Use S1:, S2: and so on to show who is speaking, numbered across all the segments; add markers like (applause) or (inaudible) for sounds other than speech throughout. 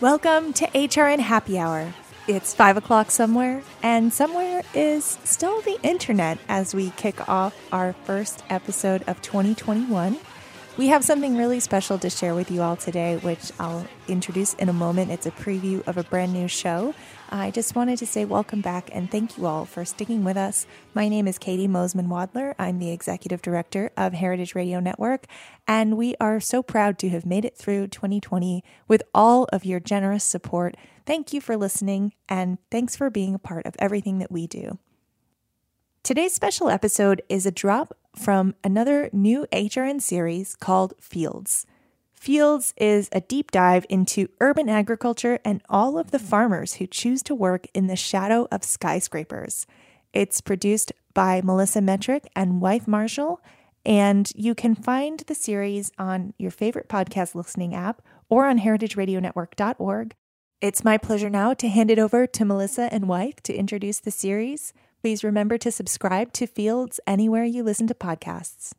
S1: Welcome to HRN Happy Hour. It's 5 o'clock somewhere, and somewhere is still the internet as we kick off our first episode of 2021. We have something really special to share with you all today, which I'll introduce in a moment. It's a preview of a brand new show. I just wanted to say welcome back and thank you all for sticking with us. My name is Caity Moseman Wadler. I'm the executive director of Heritage Radio Network, and we are so proud to have made it through 2020 with all of your generous support. Thank you for listening, and thanks for being a part of everything that we do. Today's special episode is a drop from another new HRN series called Fields. Fields is a deep dive into urban agriculture and all of the farmers who choose to work in the shadow of skyscrapers. It's produced by Melissa Metrick and Wythe Marshall, and you can find the series on your favorite podcast listening app or on heritageradionetwork.org. It's my pleasure now to hand it over to Melissa and Wythe to introduce the series. Please remember to subscribe to Fields anywhere you listen to podcasts.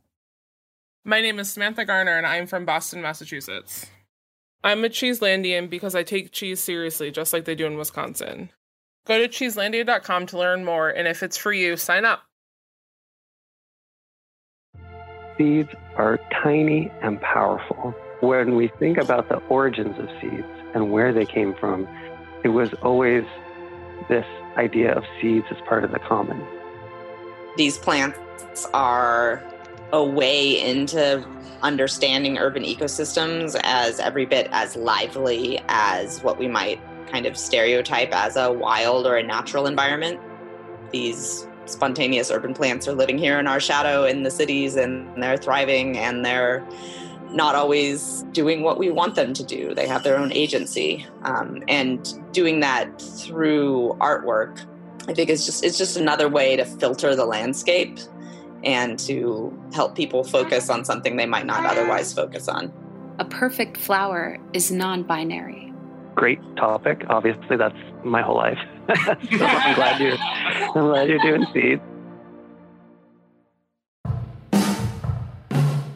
S2: My name is Samantha Garner, and I'm from Boston, Massachusetts. I'm a Cheeselandian because I take cheese seriously, just like they do in Wisconsin. Go to cheeselandia.com to learn more, and if it's for you, sign up.
S3: Seeds are tiny and powerful. When we think about the origins of seeds and where they came from, it was always this idea of seeds as part of the common.
S4: These plants are a way into understanding urban ecosystems as every bit as lively as what we might kind of stereotype as a wild or a natural environment. These spontaneous urban plants are living here in our shadow in the cities and they're thriving and they're not always doing what we want them to do. They have their own agency, um, and doing that through artwork, I think is just it's just another way to filter the landscape and to help people focus on something they might not otherwise focus on.
S5: A perfect flower is non-binary.
S3: Great topic. Obviously, that's my whole life. so (laughs) I'm glad you're I'm glad you're doing seeds.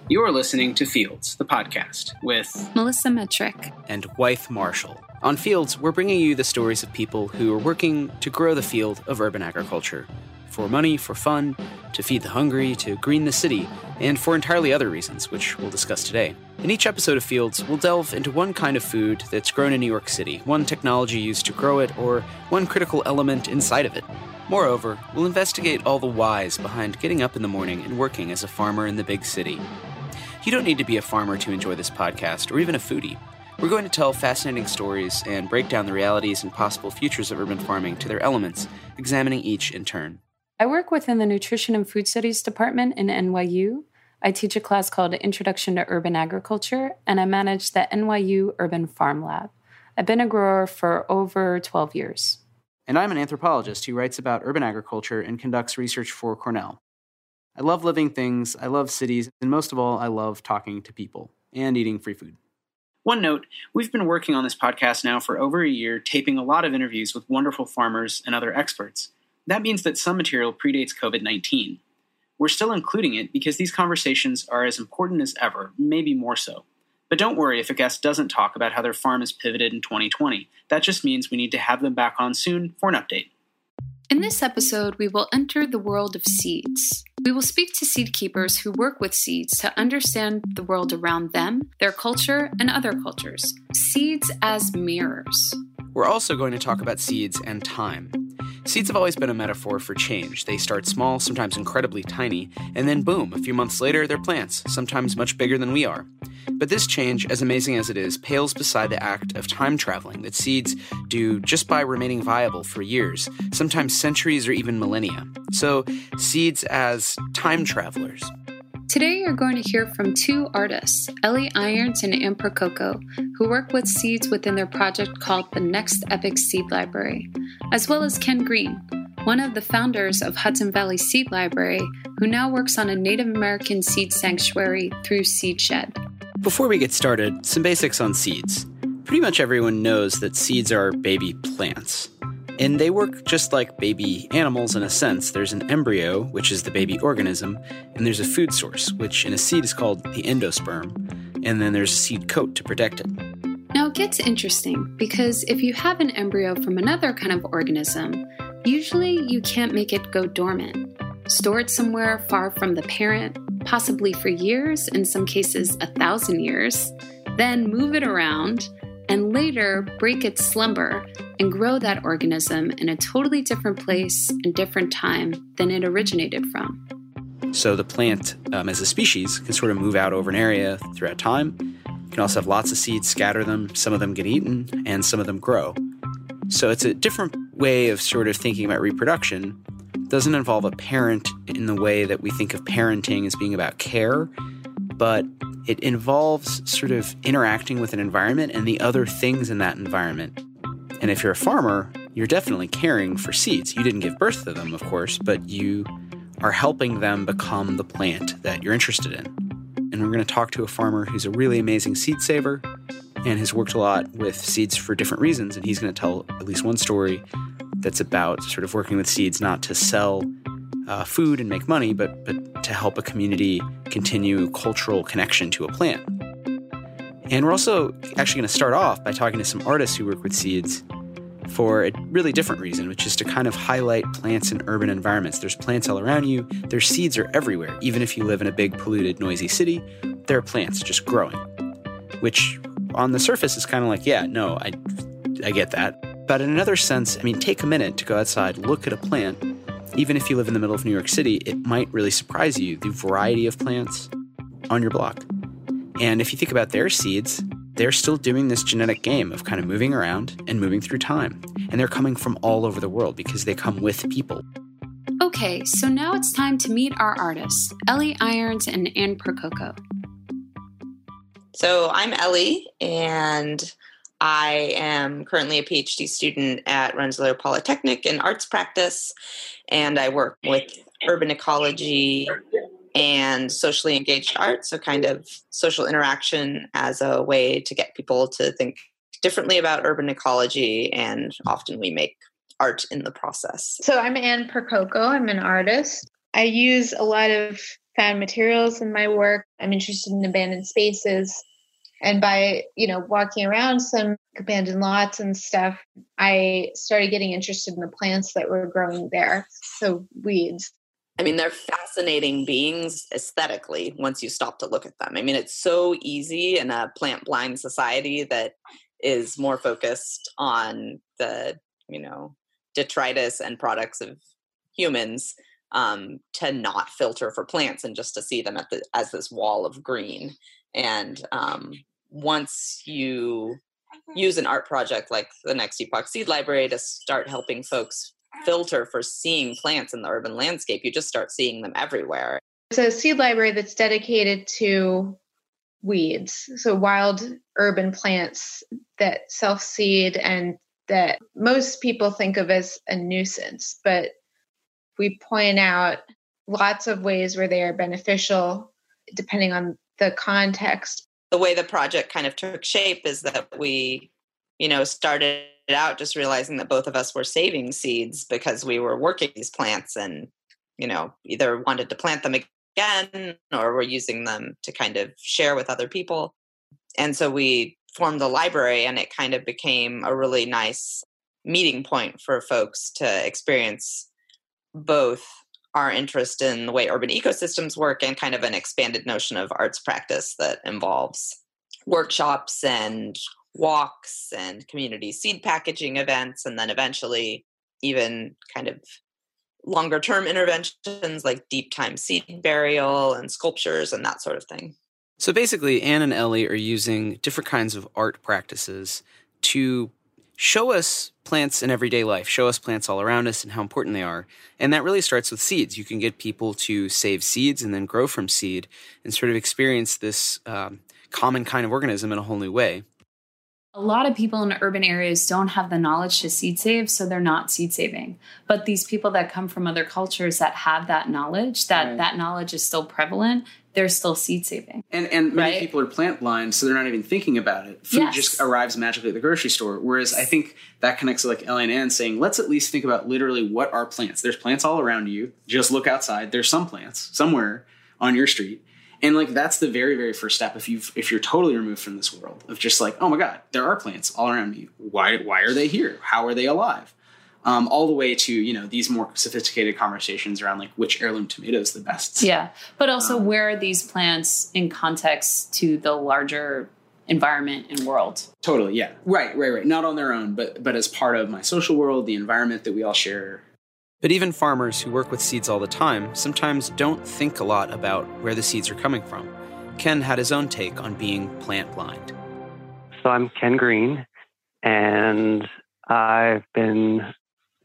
S6: You are listening to Fields, the podcast, with
S5: Melissa Metrick
S6: and Wythe Marshall. On Fields, we're bringing you the stories of people who are working to grow the field of urban agriculture. For money, for fun, to feed the hungry, to green the city, and for entirely other reasons, which we'll discuss today. In each episode of Fields, we'll delve into one kind of food that's grown in New York City, one technology used to grow it, or one critical element inside of it. Moreover, we'll investigate all the whys behind getting up in the morning and working as a farmer in the big city. You don't need to be a farmer to enjoy this podcast, or even a foodie. We're going to tell fascinating stories and break down the realities and possible futures of urban farming to their elements, examining each in turn.
S5: I work within the Nutrition and Food Studies department in NYU. I teach a class called Introduction to Urban Agriculture, and I manage the NYU Urban Farm Lab. I've been a grower for over 12 years.
S6: And I'm an anthropologist who writes about urban agriculture and conducts research for Cornell. I love living things, I love cities, and most of all, I love talking to people and eating free food. One note we've been working on this podcast now for over a year, taping a lot of interviews with wonderful farmers and other experts. That means that some material predates COVID 19. We're still including it because these conversations are as important as ever, maybe more so. But don't worry if a guest doesn't talk about how their farm has pivoted in 2020. That just means we need to have them back on soon for an update.
S5: In this episode, we will enter the world of seeds. We will speak to seed keepers who work with seeds to understand the world around them, their culture, and other cultures. Seeds as mirrors.
S6: We're also going to talk about seeds and time. Seeds have always been a metaphor for change. They start small, sometimes incredibly tiny, and then boom, a few months later, they're plants, sometimes much bigger than we are. But this change, as amazing as it is, pales beside the act of time traveling that seeds do just by remaining viable for years, sometimes centuries or even millennia. So, seeds as time travelers.
S5: Today, you're going to hear from two artists, Ellie Irons and Anne Percoco, who work with seeds within their project called the Next Epoch Seed Library, as well as Ken Greene, one of the founders of Hudson Valley Seed Library, who now works on a Native American seed sanctuary through Seedshed.
S6: Before we get started, some basics on seeds. Pretty much everyone knows that seeds are baby plants. And they work just like baby animals in a sense. There's an embryo, which is the baby organism, and there's a food source, which in a seed is called the endosperm, and then there's a seed coat to protect it.
S5: Now it gets interesting because if you have an embryo from another kind of organism, usually you can't make it go dormant. Store it somewhere far from the parent, possibly for years, in some cases, a thousand years, then move it around, and later break its slumber and grow that organism in a totally different place and different time than it originated from.
S6: So the plant, um, as a species, can sort of move out over an area throughout time. You can also have lots of seeds, scatter them, some of them get eaten, and some of them grow. So it's a different way of sort of thinking about reproduction. It doesn't involve a parent in the way that we think of parenting as being about care, but it involves sort of interacting with an environment and the other things in that environment. And if you're a farmer, you're definitely caring for seeds. You didn't give birth to them, of course, but you are helping them become the plant that you're interested in. And we're going to talk to a farmer who's a really amazing seed saver and has worked a lot with seeds for different reasons. And he's going to tell at least one story that's about sort of working with seeds not to sell uh, food and make money, but, but to help a community continue cultural connection to a plant. And we're also actually going to start off by talking to some artists who work with seeds for a really different reason, which is to kind of highlight plants in urban environments. There's plants all around you, their seeds are everywhere. Even if you live in a big, polluted, noisy city, there are plants just growing, which on the surface is kind of like, yeah, no, I, I get that. But in another sense, I mean, take a minute to go outside, look at a plant. Even if you live in the middle of New York City, it might really surprise you the variety of plants on your block. And if you think about their seeds, they're still doing this genetic game of kind of moving around and moving through time. And they're coming from all over the world because they come with people.
S5: Okay, so now it's time to meet our artists, Ellie Irons and Anne Percoco.
S4: So I'm Ellie, and I am currently a PhD student at Rensselaer Polytechnic in arts practice, and I work with urban ecology and socially engaged art. So, kind of social interaction as a way to get people to think differently about urban ecology. And often we make art in the process.
S7: So, I'm Anne Percoco. I'm an artist. I use a lot of found materials in my work. I'm interested in abandoned spaces. And by, you know, walking around some abandoned lots and stuff, I started getting interested in the plants that were growing there. So weeds.
S4: I mean, they're fascinating beings aesthetically once you stop to look at them. I mean, it's so easy in a plant blind society that is more focused on the, you know, detritus and products of humans um, to not filter for plants and just to see them the, as this wall of green. And um, once you mm-hmm. use an art project like the Next Epoch Seed Library to start helping folks ah. filter for seeing plants in the urban landscape. You just start seeing them everywhere.
S7: It's a seed library that's dedicated to weeds, so wild urban plants that self seed and that most people think of as a nuisance, but we point out lots of ways where they are beneficial depending on the context.
S4: The way the project kind of took shape is that we, you know, started out just realizing that both of us were saving seeds because we were working these plants and you know either wanted to plant them again or were using them to kind of share with other people. And so we formed the library and it kind of became a really nice meeting point for folks to experience both our interest in the way urban ecosystems work and kind of an expanded notion of arts practice that involves workshops and walks and community seed packaging events, and then eventually even kind of longer term interventions like deep time seed burial and sculptures and that sort of thing.
S6: So basically, Anne and Ellie are using different kinds of art practices to show us plants in everyday life, show us plants all around us and how important they are. And that really starts with seeds. You can get people to save seeds and then grow from seed and sort of experience this um, common kind of organism in a whole new way.
S5: A lot of people in urban areas don't have the knowledge to seed save, so they're not seed saving. But these people that come from other cultures that have that knowledge, that
S8: Right.
S5: that knowledge is still prevalent, they're still seed saving.
S8: And and many
S5: Right.
S8: people are plant blind, so they're not even thinking about it. Food
S5: Yes.
S8: just arrives magically at the grocery store. Whereas I think that connects to like Ellie and Anne saying, let's at least think about literally what are plants. There's plants all around you. Just look outside. There's some plants somewhere on your street. And like that's the very, very first step. If you've if you're totally removed from this world of just like, oh my God, there are plants all around me. Why why are they here? How are they alive? Um, all the way to you know these more sophisticated conversations around like which heirloom tomato is the best.
S5: Yeah. But also,
S8: Um,
S5: where are these plants in context to the larger environment and world?
S8: Totally, yeah. Right, right, right. Not on their own, but but as part of my social world, the environment that we all share.
S6: But even farmers who work with seeds all the time sometimes don't think a lot about where the seeds are coming from. Ken had his own take on being plant blind.
S3: So I'm Ken Greene, and I've been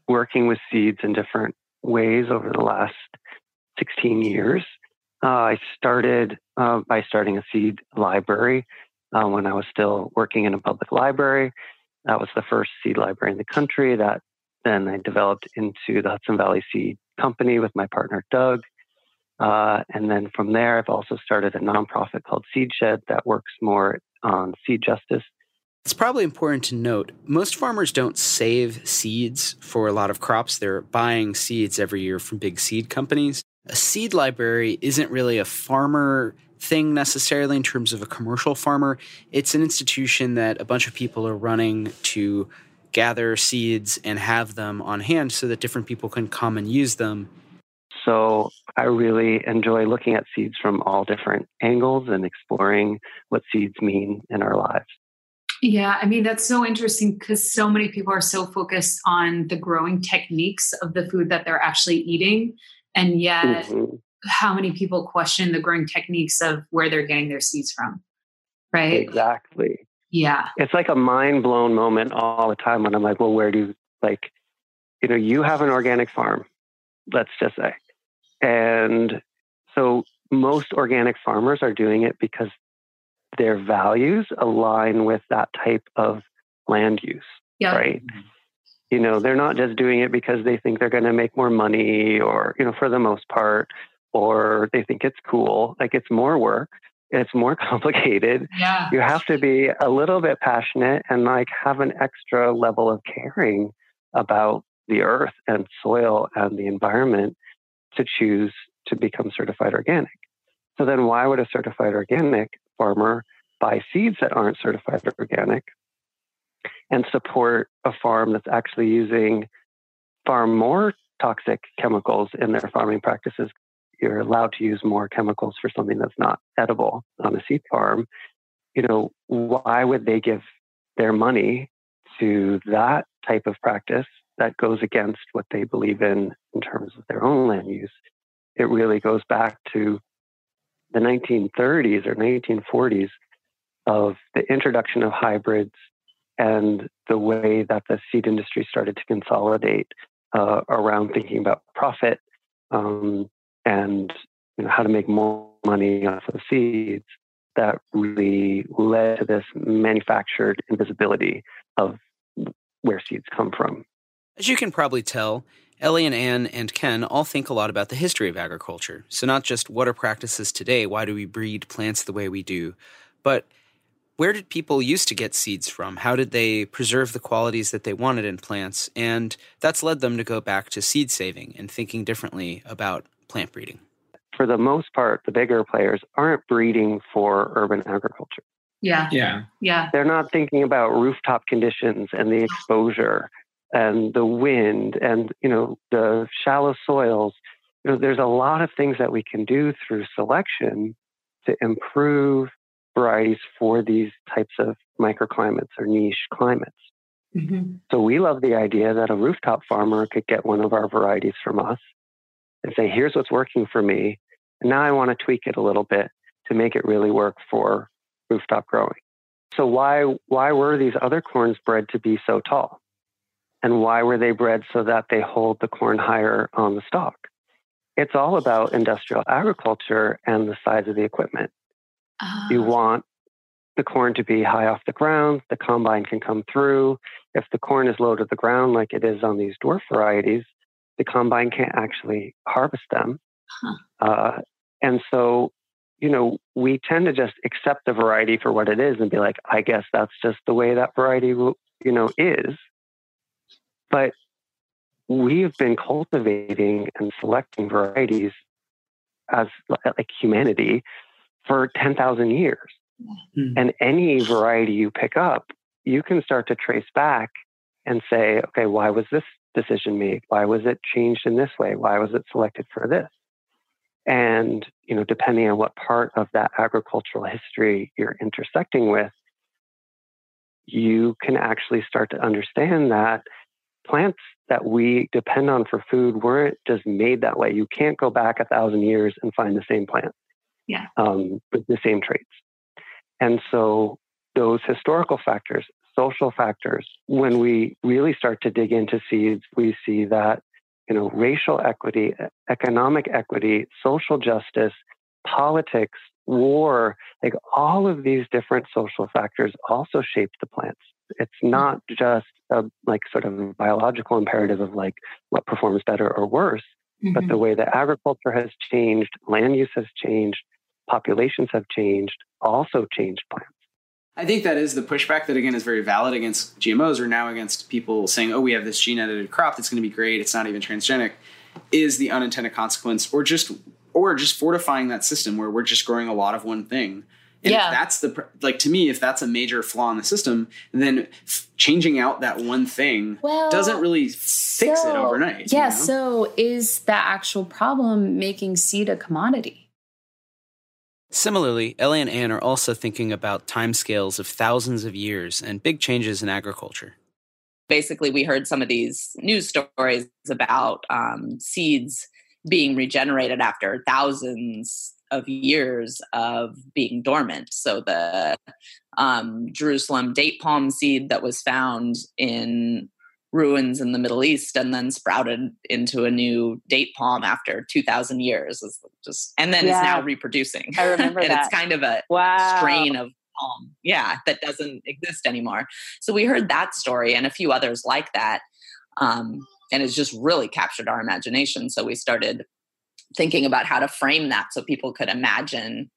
S3: working with seeds in different ways over the last 16 years. Uh, I started uh, by starting a seed library uh, when I was still working in a public library. That was the first seed library in the country. That then I developed into the Hudson Valley Seed Company with my partner Doug. Uh, and then from there, I've also started a nonprofit called Seed Shed that works more on seed justice
S6: It's probably important to note most farmers don't save seeds for a lot of crops. They're buying seeds every year from big seed companies. A seed library isn't really a farmer thing necessarily in terms of a commercial farmer. It's an institution that a bunch of people are running to gather seeds and have them on hand so that different people can come and use them.
S3: So I really enjoy looking at seeds from all different angles and exploring what seeds mean in our lives.
S5: Yeah, I mean, that's so interesting because so many people are so focused on the growing techniques of the food that they're actually eating. And yet,
S3: Mhm.
S5: how many people question the growing techniques of where they're getting their seeds from? Right?
S3: Exactly.
S5: Yeah.
S3: It's like a mind blown moment all the time when I'm like, well, where do you like, you know, you have an organic farm, let's just say. And so most organic farmers are doing it because their values align with that type of land use.
S5: Yeah.
S3: right? You know, they're not just doing it because they think they're going to make more money or, you know, for the most part, or they think it's cool. Like it's more work, it's more (laughs) complicated.
S5: Yeah.
S3: You have to be a little bit passionate and like have an extra level of caring about the earth and soil and the environment to choose to become certified organic. So then why would a certified organic farmer buy seeds that aren't certified organic and support a farm that's actually using far more toxic chemicals in their farming practices. You're allowed to use more chemicals for something that's not edible on a seed farm. You know, why would they give their money to that type of practice that goes against what they believe in in terms of their own land use? It really goes back to the 1930s or 1940s of the introduction of hybrids and the way that the seed industry started to consolidate uh, around thinking about profit um, and you know, how to make more money off of seeds that really led to this manufactured invisibility of where seeds come from.
S6: As you can probably tell, Ellie and Anne and Ken all think a lot about the history of agriculture. So, not just what are practices today, why do we breed plants the way we do, but where did people used to get seeds from? How did they preserve the qualities that they wanted in plants? And that's led them to go back to seed saving and thinking differently about plant breeding.
S3: For the most part, the bigger players aren't breeding for urban agriculture.
S5: Yeah.
S8: Yeah.
S5: Yeah.
S3: They're not thinking about rooftop conditions and the exposure and the wind and you know the shallow soils. You know, there's a lot of things that we can do through selection to improve varieties for these types of microclimates or niche climates.
S5: Mm-hmm.
S3: So we love the idea that a rooftop farmer could get one of our varieties from us and say, here's what's working for me. And now I want to tweak it a little bit to make it really work for rooftop growing. So why why were these other corns bred to be so tall? And why were they bred so that they hold the corn higher on the stalk? It's all about industrial agriculture and the size of the equipment.
S5: Uh,
S3: You want the corn to be high off the ground, the combine can come through. If the corn is low to the ground, like it is on these dwarf varieties, the combine can't actually harvest them. Huh. Uh, and so, you know, we tend to just accept the variety for what it is and be like, I guess that's just the way that variety, you know, is. But we've been cultivating and selecting varieties as like humanity for 10,000 years. Mm-hmm. And any variety you pick up, you can start to trace back and say, okay, why was this decision made? Why was it changed in this way? Why was it selected for this? And, you know, depending on what part of that agricultural history you're intersecting with, you can actually start to understand that plants that we depend on for food weren't just made that way. You can't go back a thousand years and find the same plant
S5: yeah.
S3: um, with the same traits. And so those historical factors, social factors, when we really start to dig into seeds, we see that you know racial equity, economic equity, social justice, politics, war, like all of these different social factors also shape the plants. It's mm-hmm. not just a like sort of biological imperative of like what performs better or worse, mm-hmm. but the way that agriculture has changed, land use has changed, populations have changed, also changed plants.
S6: I think that is the pushback that again is very valid against GMOs or now against people saying, "Oh, we have this gene edited crop that's going to be great. It's not even transgenic." Is the unintended consequence, or just or just fortifying that system where we're just growing a lot of one thing. And yeah. if that's the like to me, if that's a major flaw in the system, then f- changing out that one thing well, doesn't really fix so, it overnight.
S5: Yeah. You know? So is that actual problem making seed a commodity?
S8: Similarly, Ellie and Anne are also thinking about timescales of thousands of years and big changes in agriculture.
S4: Basically, we heard some of these news stories about um, seeds being regenerated after thousands of years of being dormant. So the um, Jerusalem date palm seed that was found in ruins in the Middle East and then sprouted into a new date palm after 2000 years is just and then yeah. is now reproducing.
S9: I remember (laughs)
S4: and
S9: that.
S4: it's kind of a
S9: wow.
S4: strain of palm. Yeah, that doesn't exist anymore. So we heard that story and a few others like that. Um, and it's just really captured our imagination. So we started thinking about how to frame that so people could imagine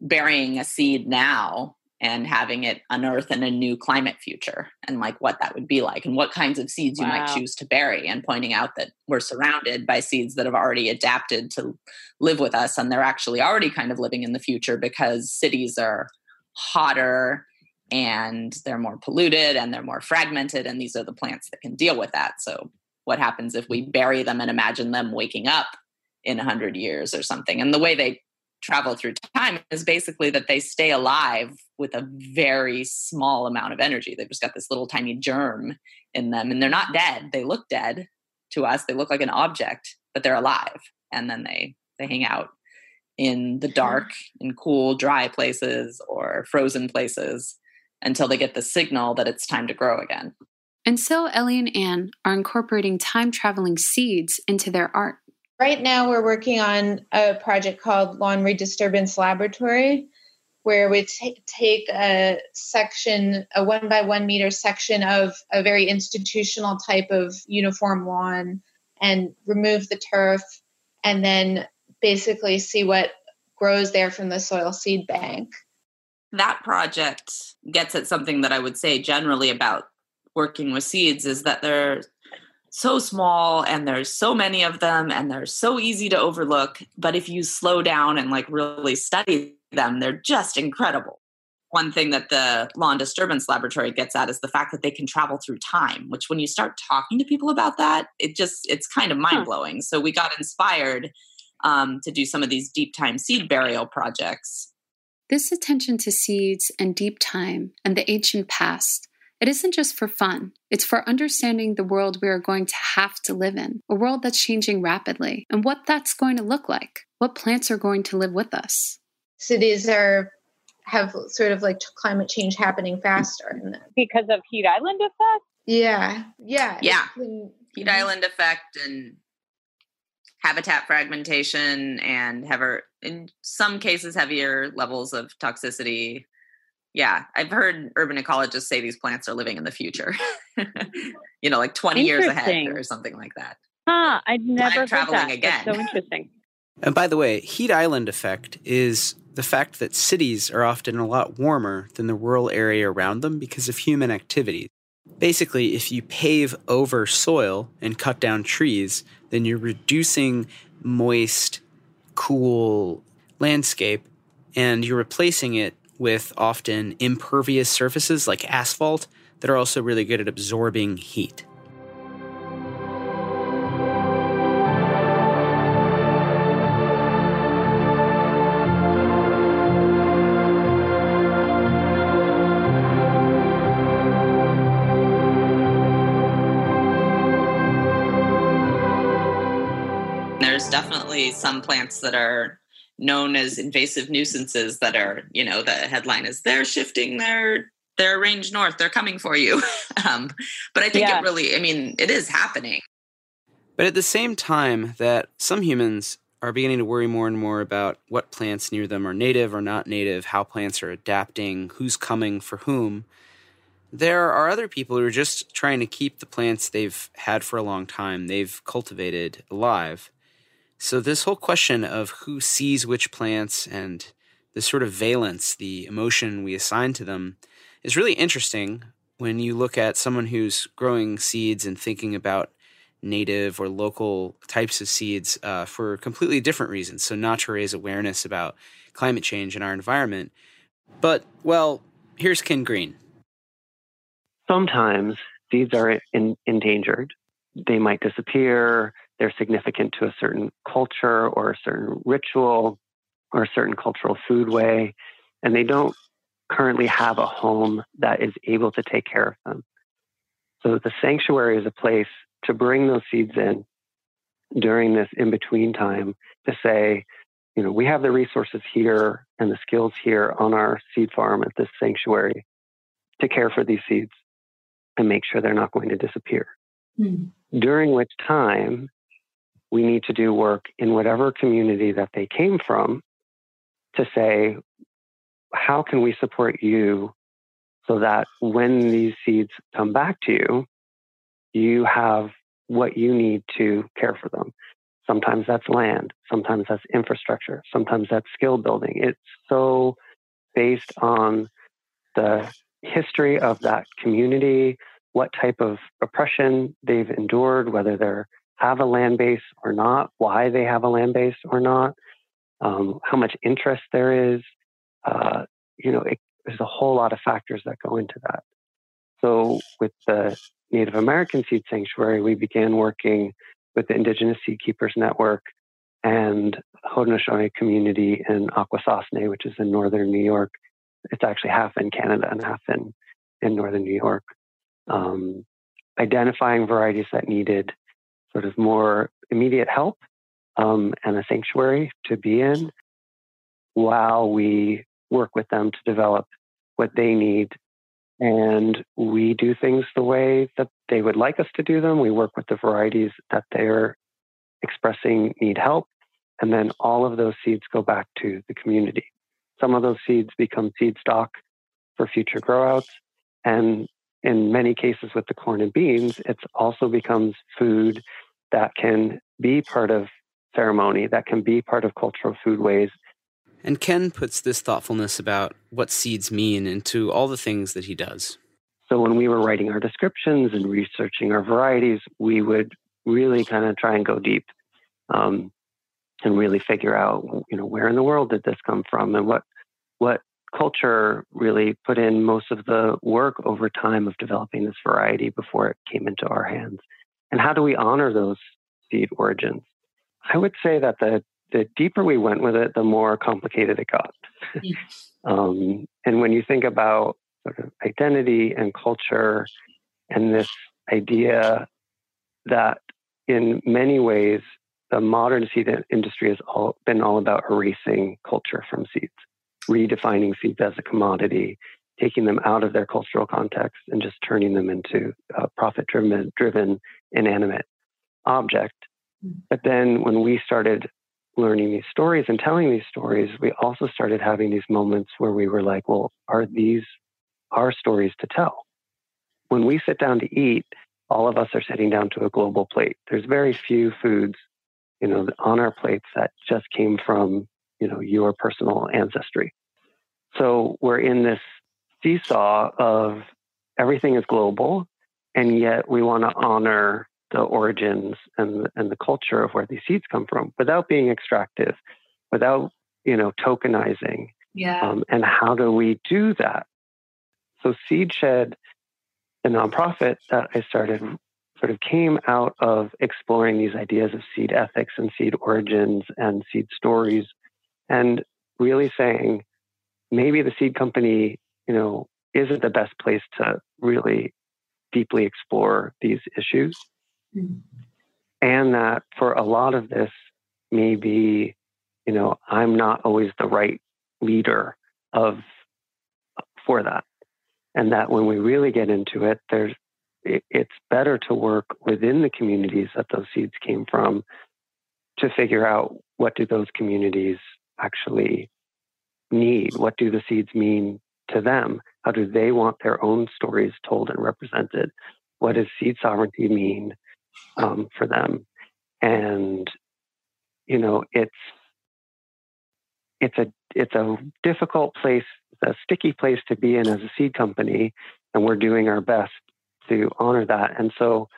S4: burying a seed now and having it unearth in a new climate future and like what that would be like and what kinds of seeds wow. you might choose to bury and pointing out that we're surrounded by seeds that have already adapted to live with us and they're actually already kind of living in the future because cities are hotter and they're more polluted and they're more fragmented and these are the plants that can deal with that so what happens if we bury them and imagine them waking up in 100 years or something and the way they travel through time is basically that they stay alive with a very small amount of energy. They've just got this little tiny germ in them and they're not dead. They look dead to us. They look like an object, but they're alive. And then they they hang out in the hmm. dark in cool dry places or frozen places until they get the signal that it's time to grow again.
S5: And so Ellie and Anne are incorporating time traveling seeds into their art.
S7: Right now, we're working on a project called Lawn Redisturbance Laboratory, where we t- take a section, a one by one meter section of a very institutional type of uniform lawn and remove the turf and then basically see what grows there from the soil seed bank.
S4: That project gets at something that I would say generally about working with seeds is that they're so small and there's so many of them and they're so easy to overlook but if you slow down and like really study them they're just incredible. One thing that the lawn disturbance laboratory gets at is the fact that they can travel through time which when you start talking to people about that it just it's kind of mind-blowing. Huh. so we got inspired um, to do some of these deep time seed burial projects.
S5: This attention to seeds and deep time and the ancient past it isn't just for fun, it's for understanding the world we are going to have to live in, a world that's changing rapidly, and what that's going to look like, what plants are going to live with us.
S7: Cities are have sort of like climate change happening faster
S9: because of heat island effect?
S7: Yeah yeah.
S4: Yeah. heat island effect and habitat fragmentation and heavier in some cases heavier levels of toxicity Yeah, I've heard urban ecologists say these plants are living in the future. (laughs) you know, like 20 years ahead or something like that.
S9: Huh, I'd never heard
S4: traveling
S9: that.
S4: again.
S9: That's so (laughs) interesting.
S6: And by the way, heat island effect is the fact that cities are often a lot warmer than the rural area around them because of human activity. Basically, if you pave over soil and cut down trees, then you're reducing moist, cool landscape and you're replacing it with often impervious surfaces like asphalt that are also really good at absorbing heat.
S4: There's definitely some plants that are known as invasive nuisances that are, you know, the headline is they're shifting their their range north, they're coming for you. (laughs) um, but I think
S9: Yeah.
S4: it really, I mean, it is happening.
S6: But at the same time that some humans are beginning to worry more and more about what plants near them are native or not native, how plants are adapting, who's coming for whom, there are other people who are just trying to keep the plants they've had for a long time, they've cultivated alive. So, this whole question of who sees which plants and the sort of valence, the emotion we assign to them, is really interesting when you look at someone who's growing seeds and thinking about native or local types of seeds uh, for completely different reasons. So, not to raise awareness about climate change and our environment. But, well, here's Ken Greene.
S3: sometimes seeds are in, endangered. They might disappear. They're significant to a certain culture or a certain ritual or a certain cultural food way, and they don't currently have a home that is able to take care of them. So the sanctuary is a place to bring those seeds in during this in between time to say, you know, we have the resources here and the skills here on our seed farm at this sanctuary to care for these seeds and make sure they're not going to disappear. Hmm. During which time, we need to do work in whatever community that they came from to say, how can we support you so that when these seeds come back to you, you have what you need to care for them. Sometimes that's land, sometimes that's infrastructure, sometimes that's skill building. It's so based on the history of that community, what type of oppression they've endured, whether they have a land base or not, why they have a land base or not, um, how much interest there is. Uh, you know, it, there's a whole lot of factors that go into that. So, with the Native American Seed Sanctuary, we began working with the Indigenous Seed Keepers Network and Haudenosaunee community in Akwesasne, which is in northern New York. It's actually half in Canada and half in, in northern New York. Um, identifying varieties that needed sort of more immediate help um, and a sanctuary to be in while we work with them to develop what they need. And we do things the way that they would like us to do them. We work with the varieties that they're expressing need help. And then all of those seeds go back to the community. Some of those seeds become seed stock for future growouts. And in many cases with the corn and beans, it also becomes food that can be part of ceremony, that can be part of cultural foodways.
S6: And Ken puts this thoughtfulness about what seeds mean into all the things that he does.
S3: So when we were writing our descriptions and researching our varieties, we would really kind of try and go deep um, and really figure out, you know, where in the world did this come from and what what culture really put in most of the work over time of developing this variety before it came into our hands. And how do we honor those seed origins? I would say that the the deeper we went with it, the more complicated it got. (laughs) um, and when you think about sort of identity and culture and this idea that in many ways the modern seed industry has all been all about erasing culture from seeds, redefining seeds as a commodity, taking them out of their cultural context and just turning them into a profit driven inanimate object. Hmm. But then when we started learning these stories and telling these stories, we also started having these moments where we were like, well, are these our stories to tell? When we sit down to eat, all of us are sitting down to a global plate. There's very few foods, you know, on our plates that just came from, you know, your personal ancestry. So we're in this seesaw of everything is global, and yet we want to honor the origins and and the culture of where these seeds come from without being extractive, without you know tokenizing.
S5: Yeah.
S3: Um, and how do we do that? So Seedshed, the nonprofit that I started, sort of came out of exploring these ideas of seed ethics and seed origins and seed stories, and really saying maybe the seed company, you know, isn't the best place to really deeply explore these issues. Mm-hmm. And that for a lot of this, maybe, you know, I'm not always the right leader of for that. And that when we really get into it, there's it, it's better to work within the communities that those seeds came from to figure out what do those communities actually need? What do the seeds mean to them? How do they want their own stories told and represented? What does seed sovereignty mean um, for them? And you know, it's it's a it's a difficult place, a sticky place to be in as a seed company, and we're doing our best to honor that. And so,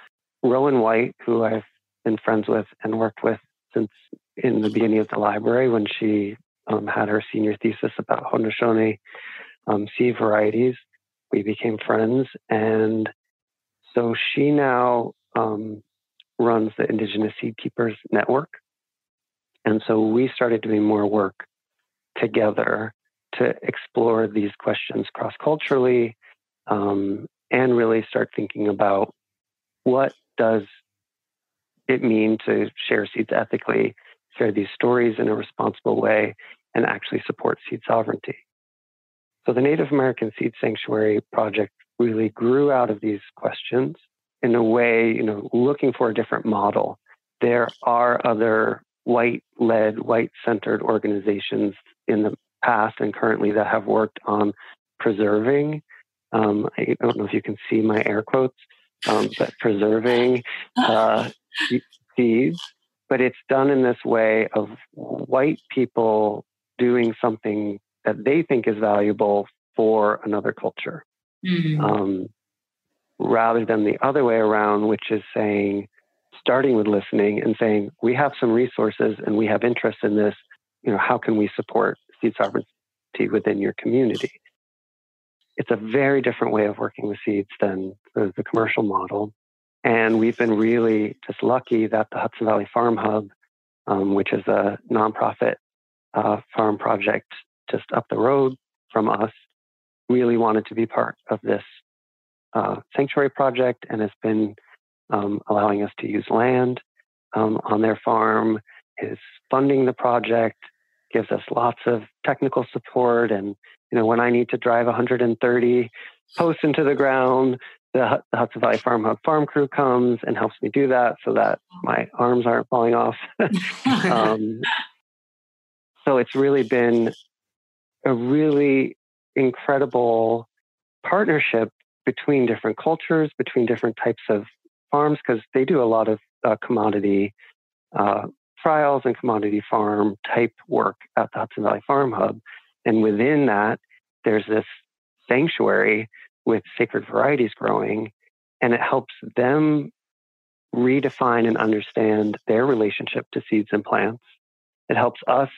S3: Rowan White, who I've been friends with and worked with since in the beginning of the library when she um, had her senior thesis about Haudenosaunee um, seed varieties. We became friends, and so she now um, runs the Indigenous Seed Keepers Network. And so we started doing more work together to explore these questions cross culturally um, and really start thinking about what does it mean to share seeds ethically, share these stories in a responsible way, and actually support seed sovereignty. So the Native American Seed Sanctuary project really grew out of these questions in a way, you know, looking for a different model. There are other white led, white centered organizations in the past and currently that have worked on preserving. Um, I don't know if you can see my air quotes, um, but preserving uh, (laughs) seeds. But it's done in this way of white people doing something that they think is valuable for another culture. Mm-hmm. Um, rather than the other way around, which is saying, starting with listening and saying, we have some resources and we have interest in this. You know, how can we support seed sovereignty within your community? It's a very different way of working with seeds than the, the commercial model. And we've been really just lucky that the Hudson Valley Farm Hub, um, which is a nonprofit uh, farm project just up the road from us, really wanted to be part of this uh, sanctuary project and has been um, allowing us to use land um, on their farm, is funding the project, gives us lots of technical support. And, you know, when I need to drive 130 posts into the ground, the, Hudson Valley Farm Hub farm crew comes and helps me do that so that my arms aren't falling off. (laughs) um, so it's really been a really incredible partnership between different cultures, between different types of farms, because they do a lot of uh, commodity uh, trials and commodity farm type work at the Hudson Valley Farm Hub. And within that, there's this sanctuary with sacred varieties growing, and it helps them redefine and understand their relationship to seeds and plants. It helps us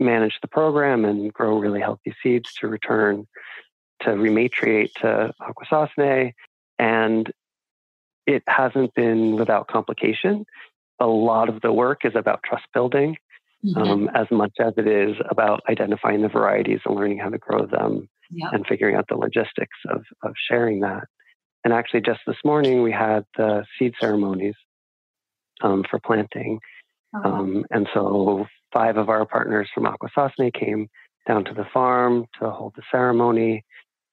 S3: manage the program and grow really healthy seeds to return to rematriate to Akwesasne. And it hasn't been without complication. A lot of the work is about trust building mm-hmm. um, as much as it is about identifying the varieties and learning how to grow them yep. and figuring out the logistics of, of sharing that. And actually, just this morning, we had the seed ceremonies um, for planting. Oh, um, and so five of our partners from Akwesasne came down to the farm to hold the ceremony.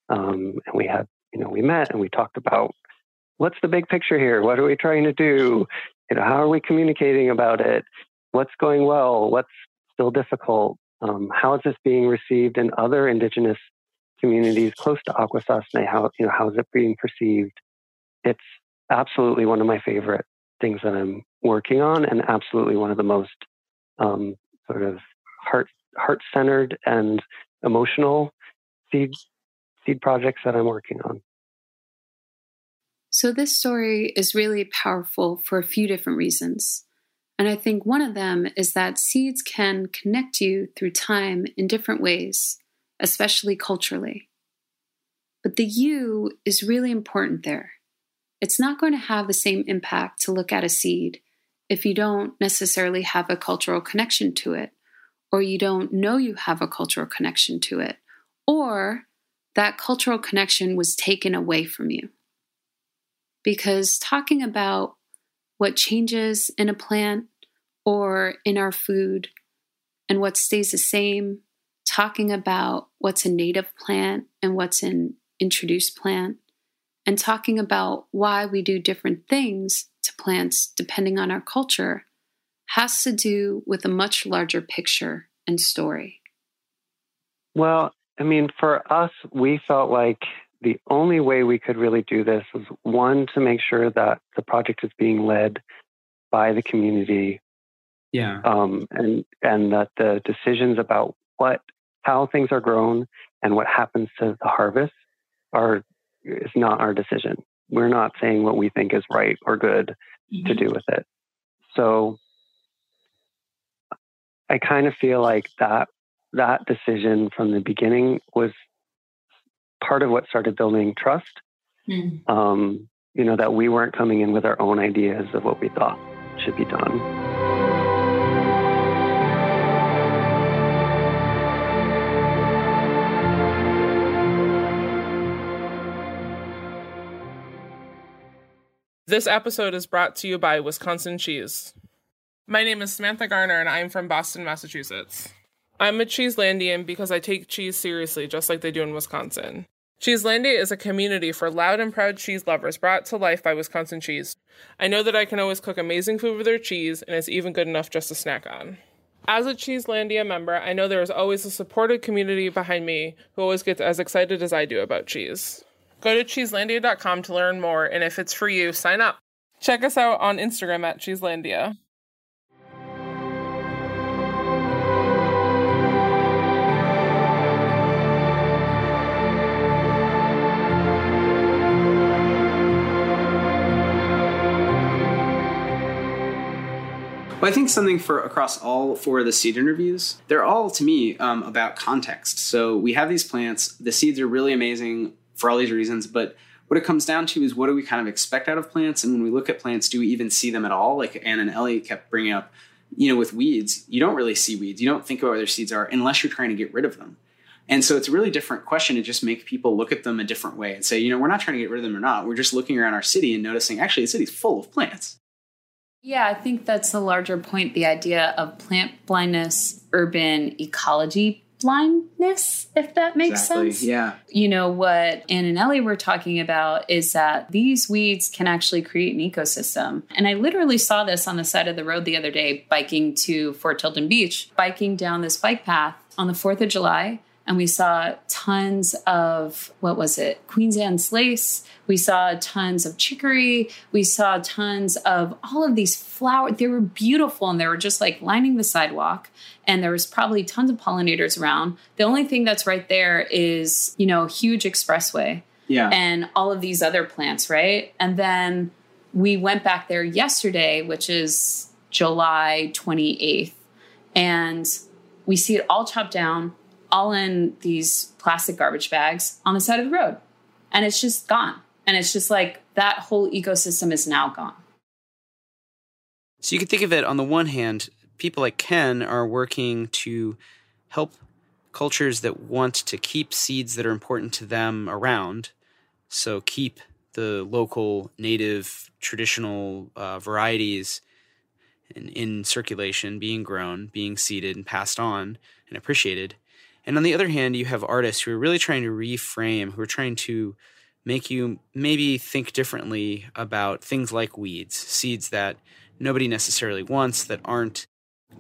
S3: Um, and we had, you know, we met and we talked about what's the big picture here? What are we trying to do? You know, how are we communicating about it? what's going well, what's still difficult, um, how is this being received in other indigenous communities close to Akwesasne? How you know how is it being perceived? It's absolutely one of my favorite things that I'm working on, and absolutely one of the most um, sort of heart heart centered and emotional seed seed projects that I'm working on.
S5: So, this story is really powerful for a few different reasons. And I think one of them is that seeds can connect you through time in different ways, especially culturally. But the you is really important there. It's not going to have the same impact to look at a seed if you don't necessarily have a cultural connection to it, or you don't know you have a cultural connection to it, or that cultural connection was taken away from you. Because talking about what changes in a plant or in our food and what stays the same, talking about what's a native plant and what's an introduced plant, and talking about why we do different things plants depending on our culture has to do with a much larger picture and story.
S3: Well, I mean, for us, we felt like the only way we could really do this is one to make sure that the project is being led by the community.
S6: Yeah.
S3: Um, and and that the decisions about what how things are grown and what happens to the harvest are is not our decision we're not saying what we think is right or good mm-hmm. to do with it so i kind of feel like that that decision from the beginning was part of what started building trust. Mm. Um, you know, that we weren't coming in with our own ideas of what we thought should be done.
S2: This episode is brought to you by Wisconsin Cheese. My name is Samantha Garner and I'm from Boston, Massachusetts. I'm a Cheeselandian because I take cheese seriously, just like they do in Wisconsin. Cheeselandia is a community for loud and proud cheese lovers brought to life by Wisconsin Cheese. I know that I can always cook amazing food with their cheese, and it's even good enough just to snack on. As a Cheeselandia member, I know there is always a supportive community behind me who always gets as excited as I do about cheese. Go to cheeselandia.com to learn more, and if it's for you, sign up. Check us out on Instagram at Cheeselandia.
S6: Well, I think something for across all four of the seed interviews, they're all to me um, about context. So we have these plants, the seeds are really amazing for all these reasons, but what it comes down to is what do we kind of expect out of plants? And when we look at plants, do we even see them at all? Like Anne and Ellie kept bringing up, you know, with weeds, you don't really see weeds. You don't think about where their seeds are unless you're trying to get rid of them. And so it's a really different question to just make people look at them a different way and say, you know, we're not trying to get rid of them or not. We're just looking around our city and noticing actually the city's full of plants.
S5: Yeah, I think that's the larger point the idea of plant blindness, urban ecology blindness, if that makes exactly. sense.
S6: Yeah.
S5: You know, what Anne and Ellie were talking about is that these weeds can actually create an ecosystem. And I literally saw this on the side of the road the other day, biking to Fort Tilden Beach, biking down this bike path on the 4th of July and we saw tons of what was it? Queen's anne's lace we saw tons of chicory. We saw tons of all of these flowers they were beautiful and they were just like lining the sidewalk. And there was probably tons of pollinators around. The only thing that's right there is you know huge expressway.
S6: Yeah.
S5: And all of these other plants right? And then we went back there yesterday which is july 28th and we see it all chopped down all in these plastic garbage bags on the side of the road. And it's just gone. And it's just like that whole ecosystem is now gone.
S8: So you can think of it on the one hand, people like Ken are working to help cultures that want to keep seeds that are important to them around. So keep the local, native, traditional uh, varieties in, in circulation, being grown, being seeded, and passed on and appreciated. And on the other hand, you have artists who are really trying to reframe, who are trying to make you maybe think differently about things like weeds, seeds that nobody necessarily wants, that aren't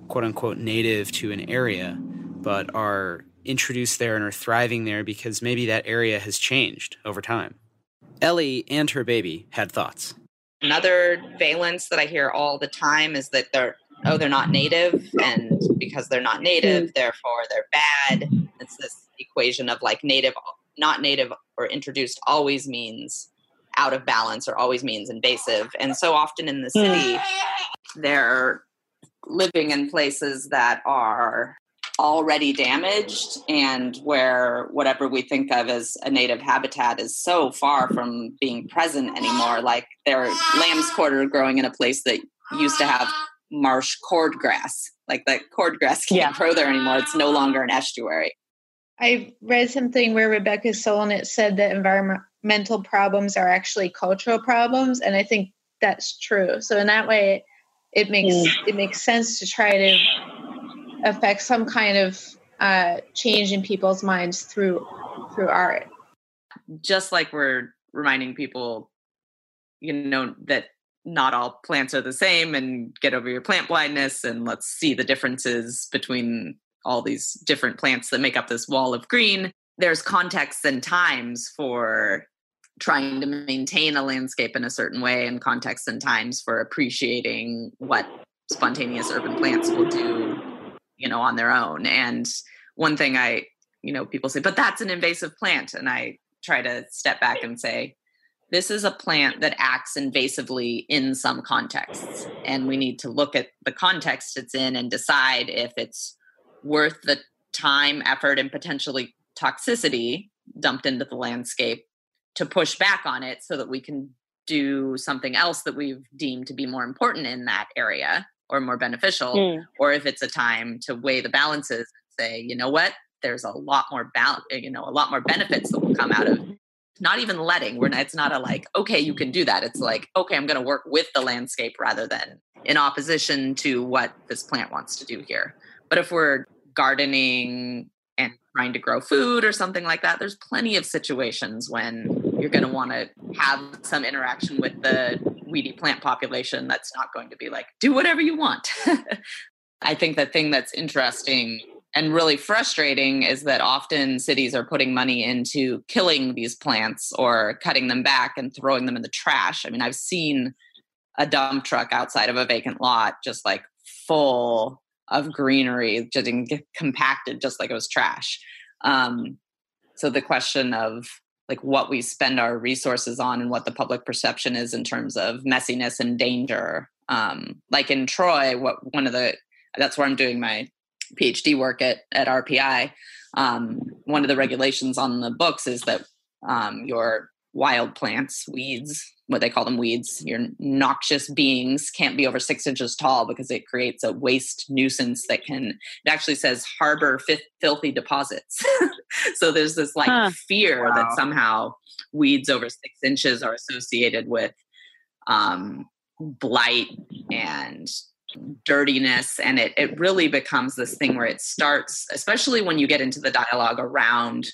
S6: quote unquote native to an area, but are introduced there and are thriving there because maybe that area has changed over time. Ellie and her baby had thoughts.
S4: Another valence that I hear all the time is that they're oh they're not native and because they're not native mm. therefore they're bad. It's this equation of like native not native or introduced always means out of balance or always means invasive. And so often in the city mm. they're living in places that are already damaged and where whatever we think of as a native habitat is so far from being present anymore. Like their lamb's quarter growing in a place that used to have marsh cordgrass. Like that cordgrass (laughs) can't
S9: Yeah.
S4: grow there anymore. It's no longer an estuary.
S7: I read something where Rebecca Solnit said that environmental problems are actually cultural problems, and I think that's true. So in that way, it makes it makes sense to try to affect some kind of uh, change in people's minds through through art.
S4: Just like we're reminding people, you know, that not all plants are the same and get over your plant blindness and let's see the differences between all these different plants that make up this wall of green. There's contexts and times for trying to maintain a landscape in a certain way and contexts and times for appreciating what spontaneous urban plants will do, you know, on their own. And one thing I, you know, people say, but that's an invasive plant. And I try to step back and say, this is a plant that acts invasively in some contexts. And we need to look at the context it's in and decide if it's worth the time, effort, and potentially toxicity dumped into the landscape to push back on it so that we can do something else that we've deemed to be more important in that area or more beneficial
S9: Mm.
S4: or if it's a time to weigh the balances and say you know what there's a lot more balance you know a lot more benefits that will come out of not even letting we're not, it's not a like okay you can do that. It's like okay i'm going to work with the landscape rather than in opposition to what this plant wants to do here. But if we're gardening and trying to grow food or something like that there's plenty of situations when you're going to want to have some interaction with the weedy plant population that's not going to be like do whatever you want. (laughs) I think the thing that's interesting and really frustrating is that often cities are putting money into killing these plants or cutting them back and throwing them in the trash. I mean i've seen a dump truck outside of a vacant lot just like full of greenery just compacted just like it was trash. Um, so the question of like what we spend our resources on and what the public perception is in terms of messiness and danger um, like in troy what one of the that's where i'm doing my phd work at at rpi um, one of the regulations on the books is that um, your wild plants weeds what they call them weeds your noxious beings can't be over six inches tall because it creates a waste nuisance that can it actually says harbor fi- filthy deposits (laughs) so there's this like
S9: Huh.
S4: fear
S3: Wow.
S4: that somehow weeds over six inches are associated with um, blight and dirtiness and it, it really becomes this thing where it starts especially when you get into the dialogue around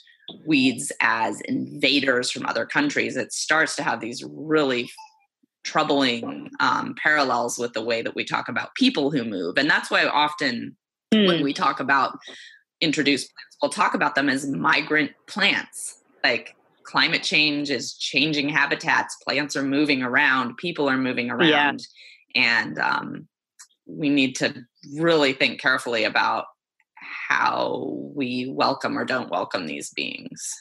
S4: weeds as invaders from other countries it starts to have these really troubling um, parallels with the way that we talk about people who move. And that's why often when we talk about introduced plants we'll talk about them as migrant plants. Like climate change is changing habitats plants are moving around people are moving around. And um, we need to really think carefully about how we welcome or don't welcome these beings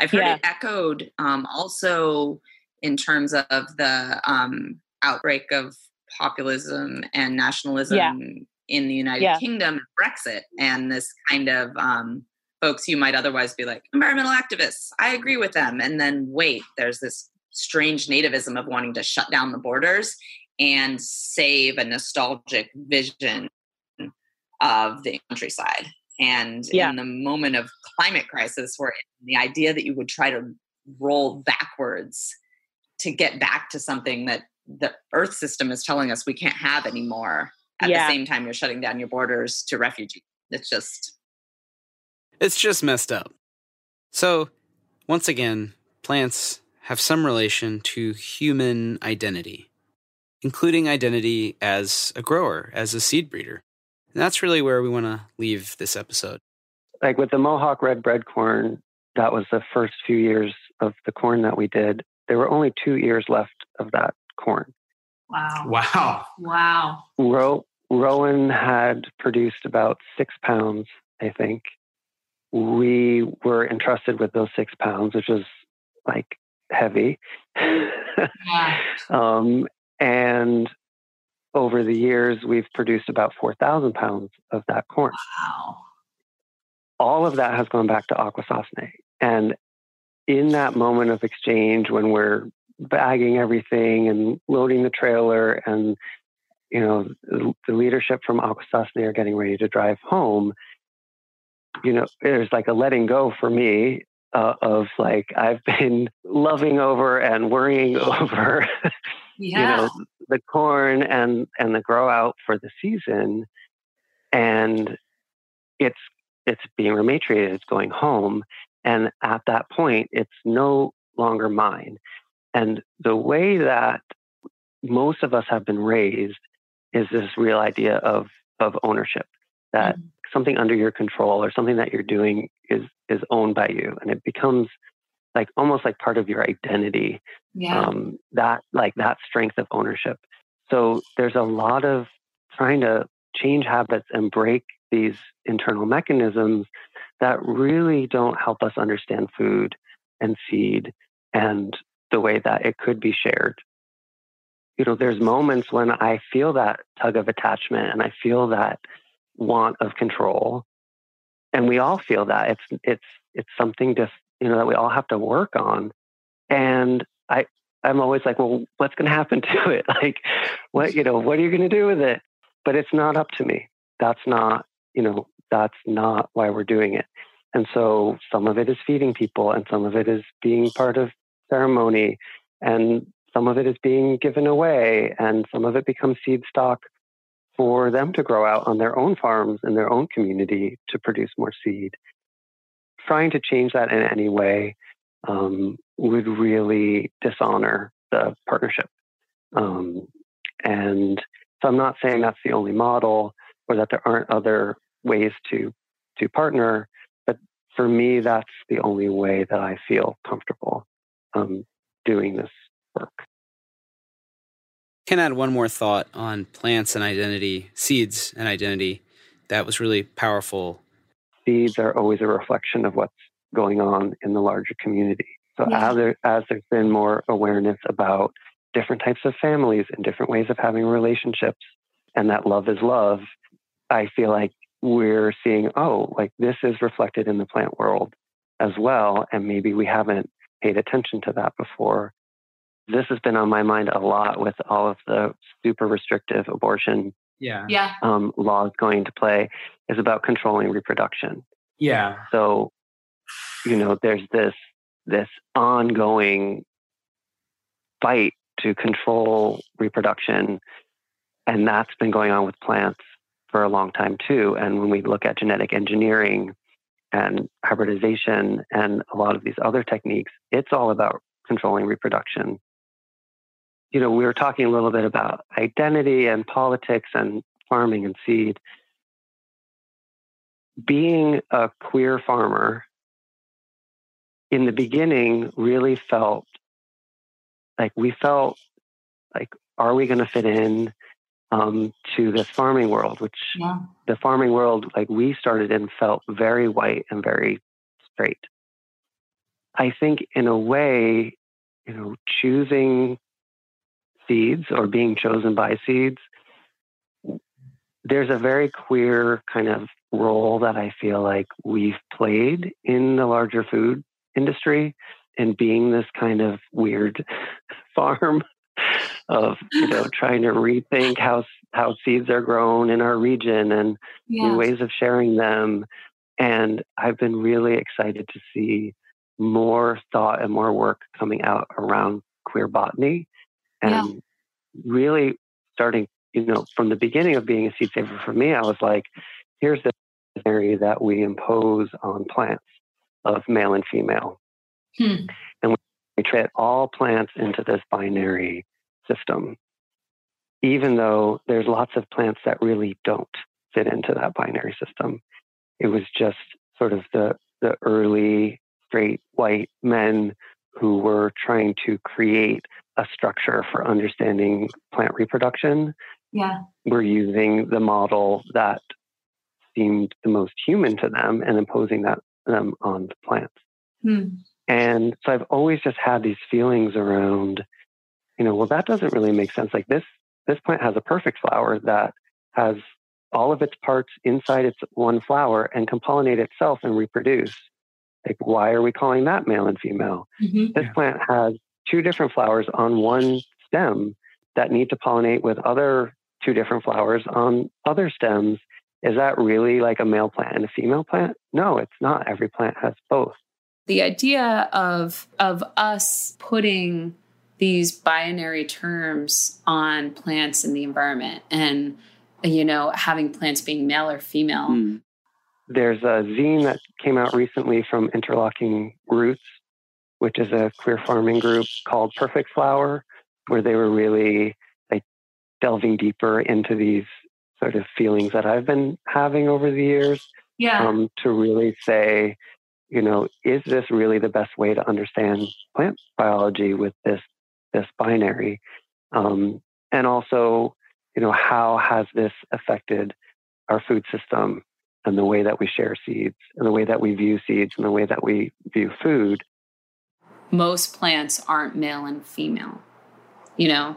S4: i've heard
S9: Yeah.
S4: it echoed um, also in terms of the um, outbreak of populism and nationalism in the united
S9: Yeah.
S4: kingdom brexit and this kind of um, folks you might otherwise be like environmental activists i agree with them and then wait there's this strange nativism of wanting to shut down the borders and save a nostalgic vision of the countryside and
S9: Yeah.
S4: in the moment of climate crisis where the idea that you would try to roll backwards to get back to something that the earth system is telling us we can't have anymore at
S9: Yeah.
S4: the same time you're shutting down your borders to refugees it's just
S6: It's just messed up. So, once again, plants have some relation to human identity.
S8: Including identity as a grower, as a seed breeder. And that's really where we want to leave this episode.
S3: Like with the Mohawk red bread corn, that was the first few years of the corn that we did. There were only two ears left of that corn.
S10: Wow.
S11: Wow.
S10: Wow.
S3: Ro- Rowan had produced about six pounds, I think. We were entrusted with those six pounds, which was like heavy. (laughs)
S10: Yeah.
S3: um, and over the years, we've produced about 4,000 pounds of that corn.
S10: Wow.
S3: All of that has gone back to Akwesasne. And in that moment of exchange, when we're bagging everything and loading the trailer and you know the leadership from Akwesasne are getting ready to drive home you know there's like a letting go for me uh, of like I've been (laughs) loving over and worrying (laughs) over
S10: Yeah.
S3: you know the corn and and the grow out for the season and it's it's being rematriated it's going home and at that point it's no longer mine and the way that most of us have been raised is this real idea of of ownership that
S10: Mhm.
S3: something under your control or something that you're doing is is owned by you and it becomes like almost like part of your identity
S10: yeah.
S3: um, that like that strength of ownership. So there's a lot of trying to change habits and break these internal mechanisms that really don't help us understand food and seed and the way that it could be shared. You know there's moments when i feel that tug of attachment and i feel that want of control and we all feel that. It's it's it's something just you know that we all have to work on. And i i'm always like well what's going to happen (laughs) to it? Like what you know what are you going to do with it? But it's not up to me. That's not you know that's not why we're doing it. And so some of it is feeding people and some of it is being part of ceremony and some of it is being given away and some of it becomes seed stock for them to grow out on their own farms in their own community to produce more seed. Trying to change that in any way um, would really dishonor the partnership. Um, and so I'm not saying that's the only model or that there aren't other ways to to partner, but for me, that's the only way that I feel comfortable um, doing this work.
S8: Can add one more thought on plants and identity, seeds and identity. That was really powerful.
S3: Seeds are always a reflection of what's going on in the larger community. So
S10: Yeah.
S3: as there as there's been more awareness about different types of families and different ways of having relationships and that love is love, I feel like we're seeing, oh, like this is reflected in the plant world as well. And maybe we haven't paid attention to that before. This has been on my mind a lot with all of the super restrictive abortion
S11: Yeah.
S10: Yeah.
S3: um, laws going to play is about controlling reproduction.
S11: Yeah.
S3: So, you know, there's this this ongoing fight to control reproduction, and that's been going on with plants for a long time too. And when we look at genetic engineering and hybridization and a lot of these other techniques, it's all about controlling reproduction. You know, we were talking a little bit about identity and politics and farming and seed. Being a queer farmer in the beginning really felt like we felt like, are we going to fit in um, to this farming world, which
S10: Yeah.
S3: the farming world, like we started in, felt very white and very straight. I think, in a way, you know, choosing seeds or being chosen by seeds, there's a very queer kind of role that I feel like we've played in the larger food industry in being this kind of weird (laughs) farm of you know (laughs) trying to rethink how how seeds are grown in our region and new ways of sharing them. And I've been really excited to see more thought and more work coming out around queer botany and
S10: Yeah.
S3: really starting, you know, from the beginning of being a seed saver for me, I was like, here's the area that we impose on plants of male and female.
S10: Hmm.
S3: And we treat all plants into this binary system. even though there's lots of plants that really don't fit into that binary system. It was just sort of the, the early straight white men who were trying to create a structure for understanding plant reproduction
S10: Yeah.
S3: We're using the model that seemed the most human to them and imposing that them on the plants.
S10: Hmm.
S3: And so I've always just had these feelings around, you know, well, that doesn't really make sense. Like this, this plant has a perfect flower that has all of its parts inside its one flower and can pollinate itself and reproduce. Like, why are we calling that male and female?
S10: Mhm.
S3: This plant has two different flowers on one stem that need to pollinate with other two different flowers on other stems. Is that really like a male plant and a female plant? No, it's not. Every plant has both.
S5: the idea of of us putting these binary terms on plants in the environment and you know having plants being male or female
S6: Mm.
S3: There's a zine that came out recently from Interlocking Roots, which is a queer farming group called Perfect Flower, where they were really like delving deeper into these sort of feelings that I've been having over the years
S10: Yeah.
S3: um, to really say, you know, is this really the best way to understand plant biology with this this binary? Um, and also, you know, how has this affected our food system and the way that we share seeds and the way that we view seeds and the way that we view food?
S5: most plants aren't male and female, you know,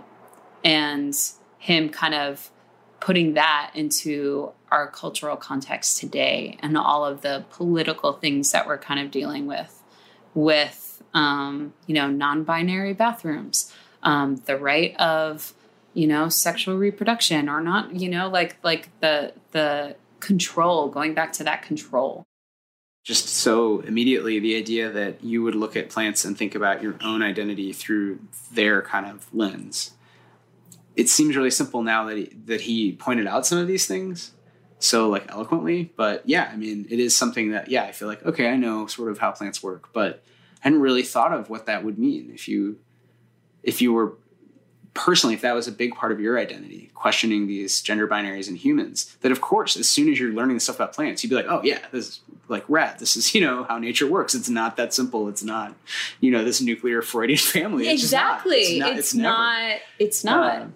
S5: and him kind of putting that into our cultural context today and all of the political things that we're kind of dealing with, with, um, you know, non binary bathrooms, um, the right of, you know, sexual reproduction or not, you know, like, like the, the, control going back to that control
S6: just so immediately the idea that you would look at plants and think about your own identity through their kind of lens. It seems really simple now that he, that he pointed out some of these things so like eloquently, but yeah, I mean, it is something that yeah, I feel like okay, I know sort of how plants work, but I hadn't really thought of what that would mean if you if you were personally if that was a big part of your identity questioning these gender binaries in humans that of course as soon as you're learning the stuff about plants you'd be like oh yeah this is like rat this is (laughs) you know how nature works. It's not that simple. It's not you know this nuclear freudian family. It's just not.
S5: exactly.
S6: it's not,
S5: it's
S6: never.
S5: not. It's not.
S6: Um,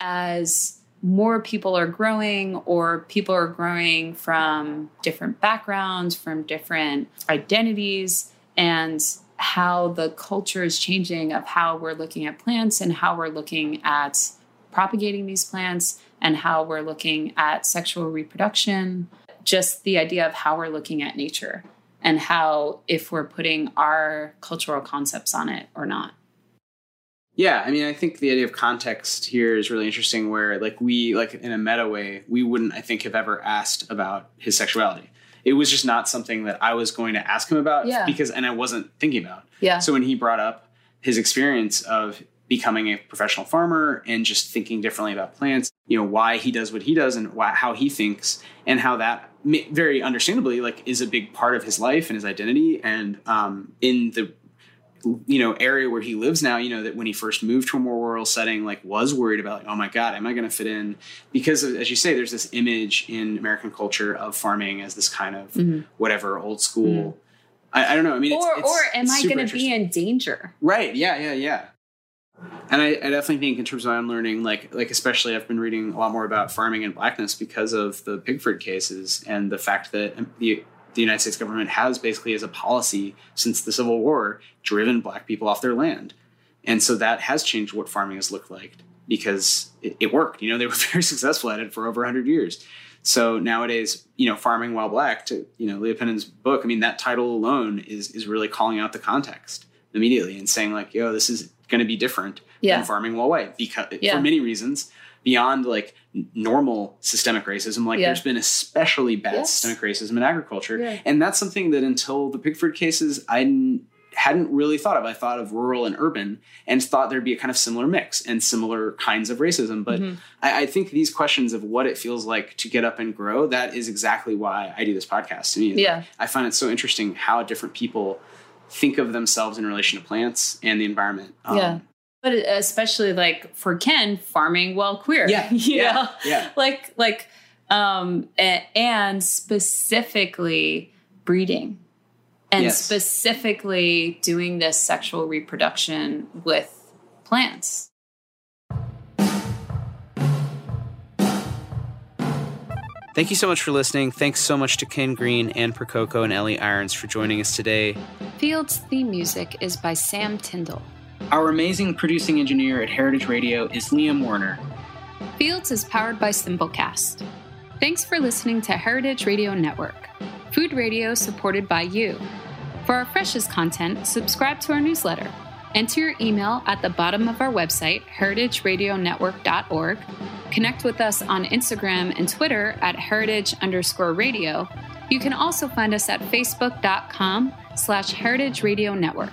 S5: as more people are growing or people are growing from different backgrounds from different identities and how the culture is changing of how we're looking at plants and how we're looking at propagating these plants and how we're looking at sexual reproduction. Just the idea of how we're looking at nature and how if we're putting our cultural concepts on it or not
S6: Yeah, I mean, I think the idea of context here is really interesting. Where, like, we, like, in a meta way, we wouldn't, I think, have ever asked about his sexuality. It was just not something that I was going to ask him about
S5: Yeah.
S6: because, and I wasn't thinking about.
S5: yeah
S6: So when he brought up his experience of becoming a professional farmer and just thinking differently about plants, you know, why he does what he does and why, how he thinks, and how that very understandably like is a big part of his life and his identity, and um, in the you know area where he lives now you know that when he first moved to a more rural setting like was worried about like oh my god am i going to fit in? Because of, as you say there's this image in american culture of farming as this kind of
S5: Mhm.
S6: whatever old school. I, I don't know i mean it's,
S5: or
S6: it's,
S5: or am I going to be in danger?
S6: right yeah yeah yeah. And I, I definitely think in terms of what i'm learning like like especially i've been reading a lot more about farming and blackness because of the pigford cases and the fact that the the United States government has basically as a policy since the Civil War driven black people off their land. And so that has changed what farming has looked like because it, it worked. You know, they were (laughs) very successful at it for over 100 years. So nowadays, you know, farming while black to, you know, Leah Penniman's book, I mean, that title alone is is really calling out the context immediately and saying like, yo, this is going to be different
S5: Yeah.
S6: than farming while white because
S5: Yeah.
S6: for many reasons beyond like normal systemic racism like
S5: Yeah.
S6: there's been especially bad
S5: Yes.
S6: systemic racism in agriculture
S5: Yeah.
S6: and that's something that until the pigford cases i n- hadn't really thought of i thought of rural and urban and thought there'd be a kind of similar mix and similar kinds of racism but
S5: Mhm.
S6: I, I think these questions of what it feels like to get up and grow that is exactly why i do this podcast to me
S5: Yeah.
S6: i find it so interesting how different people think of themselves in relation to plants and the environment Um,
S5: Yeah. But especially like for Ken, farming while queer.
S6: Yeah, (laughs)
S5: you
S6: yeah,
S5: know?
S6: yeah.
S5: Like like um and specifically breeding. And
S6: Yes.
S5: specifically doing this sexual reproduction with plants.
S8: Thank you so much for listening. Thanks so much to Ken Greene, Anne Percoco, and Ellie Irons for joining us today.
S5: Fields theme music is by Sam Tyndall.
S6: Our amazing producing engineer at Heritage Radio is Liam Warner.
S5: Fields is powered by Simplecast. Thanks for listening to Heritage Radio Network, food radio supported by you. For our freshest content, subscribe to our newsletter. Enter your email at the bottom of our website, heritageradionetwork.org. Connect with us on Instagram and Twitter at heritage underscore radio. You can also find us at facebook.com slash heritage radio network.